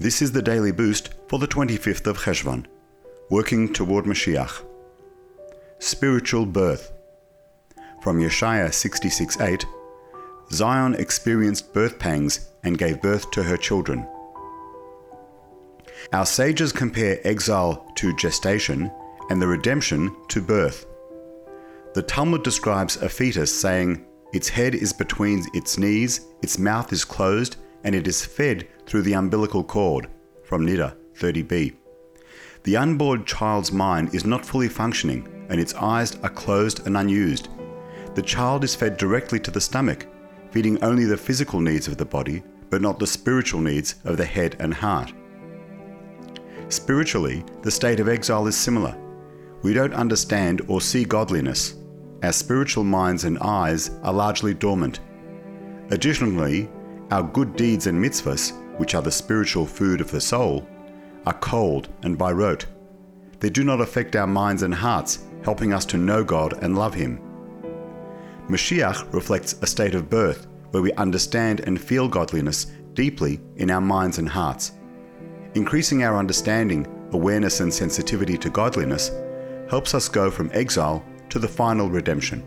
This is the daily boost for the 25th of Cheshvan, working toward Mashiach. Spiritual birth. From Yeshaya 66:8, Zion experienced birth pangs and gave birth to her children. Our sages compare exile to gestation and the redemption to birth. The Talmud describes a fetus saying, Its head is between its knees, its mouth is closed, and it is fed through the umbilical cord. From Niddah 30b. The unborn child's mind is not fully functioning, and its eyes are closed and unused. The child is fed directly to the stomach, feeding only the physical needs of the body, but not the spiritual needs of the head and heart. Spiritually, the state of exile is similar. We don't understand or see godliness. Our spiritual minds and eyes are largely dormant. Additionally, our good deeds and mitzvahs, which are the spiritual food of the soul, are cold and by rote. They do not affect our minds and hearts, helping us to know God and love Him. Mashiach reflects a state of birth where we understand and feel godliness deeply in our minds and hearts. Increasing our understanding, awareness, and sensitivity to godliness helps us go from exile to the final redemption.